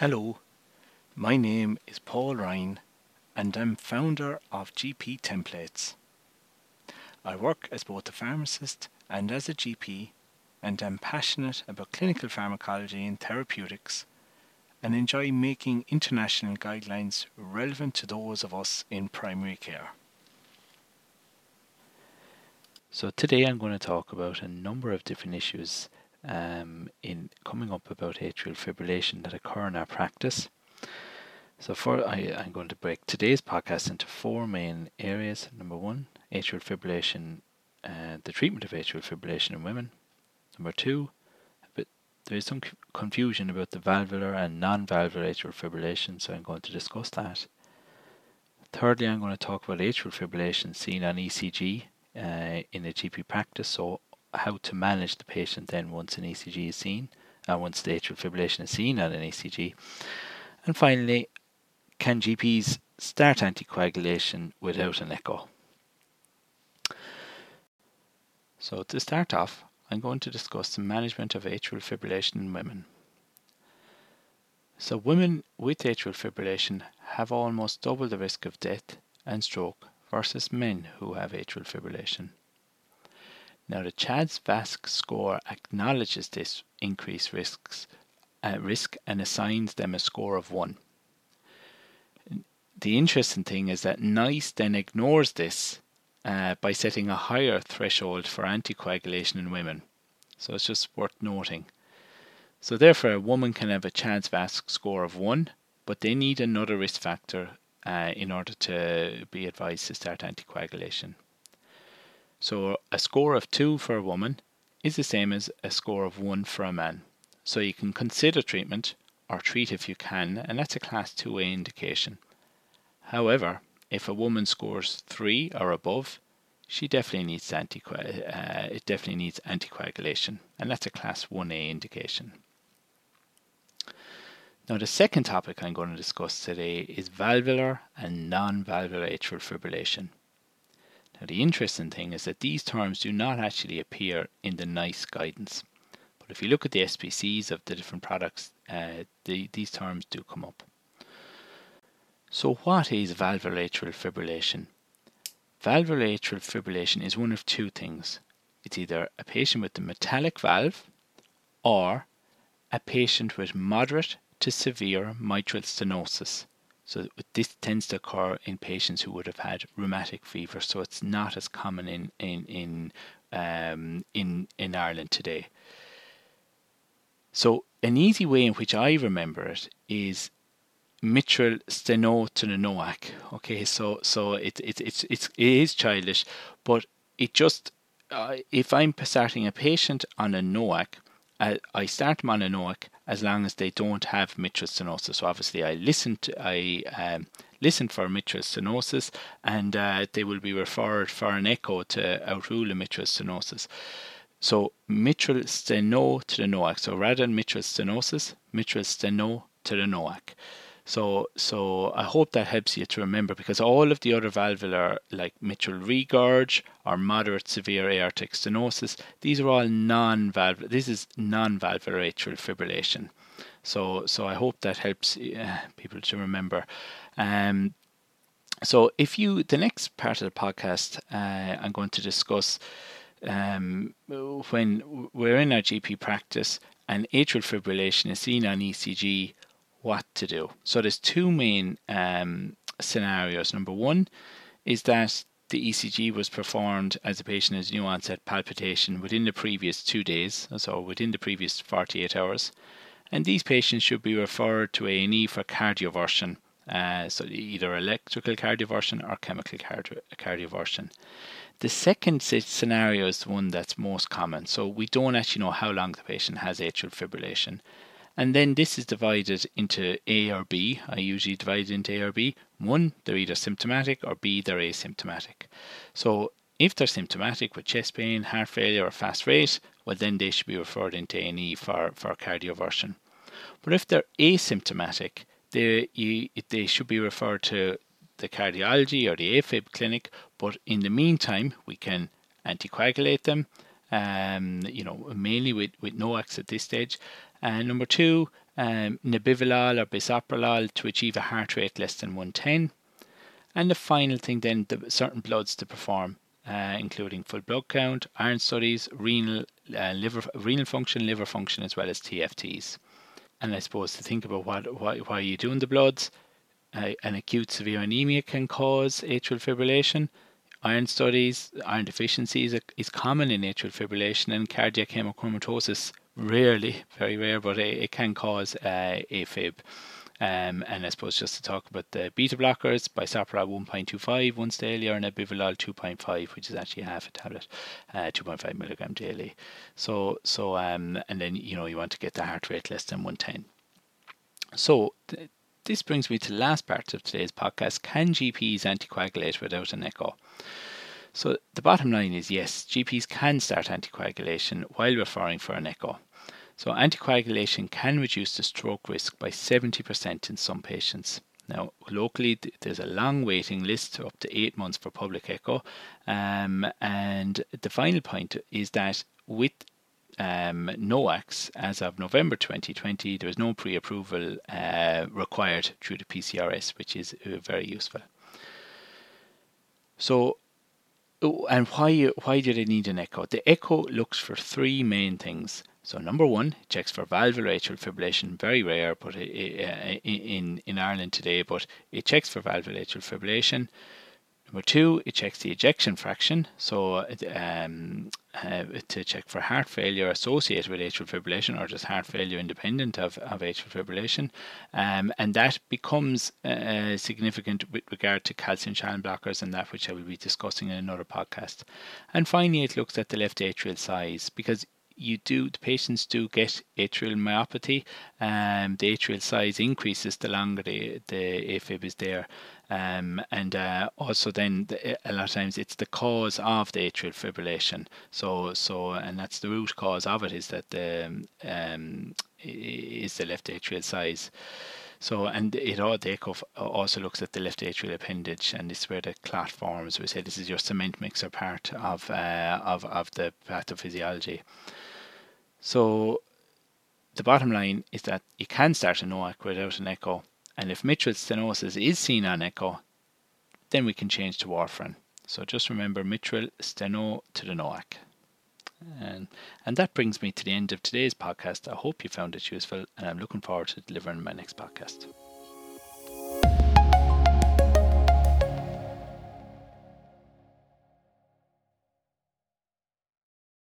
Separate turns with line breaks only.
Hello, my name is Paul Ryan and I'm founder of GP Templates. I work as both a pharmacist and as a GP and I'm passionate about clinical pharmacology and therapeutics and enjoy making international guidelines relevant to those of us in primary care.
So today I'm going to talk about a number of different issues um, in coming up about atrial fibrillation that occur in our practice. So for I, I'm going to break today's podcast into four main areas. Number one, atrial fibrillation, uh, the treatment of atrial fibrillation in women. Number two, there is some confusion about the valvular and non-valvular atrial fibrillation, so I'm going to discuss that. Thirdly, I'm going to talk about atrial fibrillation seen on ECG uh, in a GP practice, so how to manage the patient then once an ECG is seen, and uh, once the atrial fibrillation is seen on an ECG. And finally, can GPs start anticoagulation without an echo? So to start off, I'm going to discuss the management of atrial fibrillation in women. So women with atrial fibrillation have almost double the risk of death and stroke versus men who have atrial fibrillation. Now, the CHADS VASc score acknowledges this increased risks, uh, risk and assigns them a score of 1. The interesting thing is that NICE then ignores this uh, by setting a higher threshold for anticoagulation in women. So it's just worth noting. So therefore, a woman can have a CHADS VASc score of 1, but they need another risk factor uh, in order to be advised to start anticoagulation. So a score of 2 for a woman is the same as a score of 1 for a man. So you can consider treatment or treat if you can, and that's a class 2A indication. However, if a woman scores 3 or above, she definitely needs anticoag- uh, it definitely needs anticoagulation, and that's a class 1A indication. Now, the second topic I'm going to discuss today is valvular and non valvular atrial fibrillation. Now, the interesting thing is that these terms do not actually appear in the NICE guidance. But if you look at the SPCs of the different products, uh, the, these terms do come up. So, what is valvular atrial fibrillation? Valvular atrial fibrillation is one of two things. It's either a patient with a metallic valve or a patient with moderate to severe mitral stenosis. So this tends to occur in patients who would have had rheumatic fever. So it's not as common in in in um, in in Ireland today. So an easy way in which I remember it is mitral steno to the NOAC. Okay, so so it, it, it's it's it is childish, but it just uh, if I'm starting a patient on a NOAC, uh, I start them on a NOAC as long as they don't have mitral stenosis. So obviously, I listen to I um, listen for mitral stenosis, and uh, they will be referred for an echo to outrule a mitral stenosis. So mitral steno to the NOAC. So rather than mitral stenosis, mitral steno to the NOAC. So, so I hope that helps you to remember because all of the other valvular, like mitral regurg or moderate severe aortic stenosis, these are all non-valvular. This is non-valvular atrial fibrillation. So, so I hope that helps uh, people to remember. Um, so, if you, the next part of the podcast, uh, I'm going to discuss um, when we're in our GP practice and atrial fibrillation is seen on ECG what to do. So there's two main um, scenarios. Number one is that the ECG was performed as a patient has new onset palpitation within the previous two days, so within the previous 48 hours, and these patients should be referred to A&E for cardioversion, uh, so either electrical cardioversion or chemical cardio- cardioversion. The second scenario is the one that's most common. So we don't actually know how long the patient has atrial fibrillation. And then this is divided into A or B. I usually divide it into A or B. One, they're either symptomatic, or B, they're asymptomatic. So if they're symptomatic with chest pain, heart failure, or fast rate, well, then they should be referred into A&E for, for cardioversion. But if they're asymptomatic, they, you, they should be referred to the cardiology or the AFib clinic. But in the meantime, we can anticoagulate them, um, you know, mainly with, with NOACs at this stage, and number two, um, nebivolol or bisoprolol to achieve a heart rate less than 110. And the final thing then, the certain bloods to perform, uh, including full blood count, iron studies, renal, uh, liver, renal function, liver function, as well as TFTs. And I suppose to think about what why, why are you doing the bloods, uh, an acute severe anemia can cause atrial fibrillation. Iron studies, iron deficiency is, a, is common in atrial fibrillation, and cardiac hemochromatosis rarely, very rare, but it, it can cause uh, AFib. Um, and I suppose just to talk about the beta blockers, bisoprolol 1.25 once daily, or nebivolol 2.5, which is actually half a tablet, uh, 2.5 milligram daily. So, so um, and then you know you want to get the heart rate less than 110. So th- this brings me to the last part of today's podcast. Can GPs anticoagulate without an echo? So the bottom line is yes, GPs can start anticoagulation while referring for an echo. So anticoagulation can reduce the stroke risk by 70% in some patients. Now, locally, there's a long waiting list, up to eight months for public echo. Um, and the final point is that with um, as of November 2020, there is no pre approval uh, required through the PCRS, which is uh, very useful. So, oh, and why why do they need an echo? The echo looks for three main things. So number one, checks for valvular atrial fibrillation, very rare, but in in Ireland today, but it checks for valvular atrial fibrillation. Number two, it checks the ejection fraction, so um, uh, to check for heart failure associated with atrial fibrillation or just heart failure independent of, of atrial fibrillation. Um, and that becomes uh, significant with regard to calcium channel blockers and that which I will be discussing in another podcast. And finally, it looks at the left atrial size because you do the patients do get atrial myopathy. Um, the atrial size increases the longer the, the AFib is there. Um, and uh, also then the, a lot of times it's the cause of the atrial fibrillation. So so and that's the root cause of it is that the um, is the left atrial size. So and it all the echo also looks at the left atrial appendage, and this is where the clot forms. We say this is your cement mixer part of uh, of of the pathophysiology. So the bottom line is that you can start a NOAC without an echo and if mitral stenosis is seen on echo, then we can change to warfarin. So just remember mitral steno to the NOAC. And, and that brings me to the end of today's podcast. I hope you found it useful, and I'm looking forward to delivering my next podcast.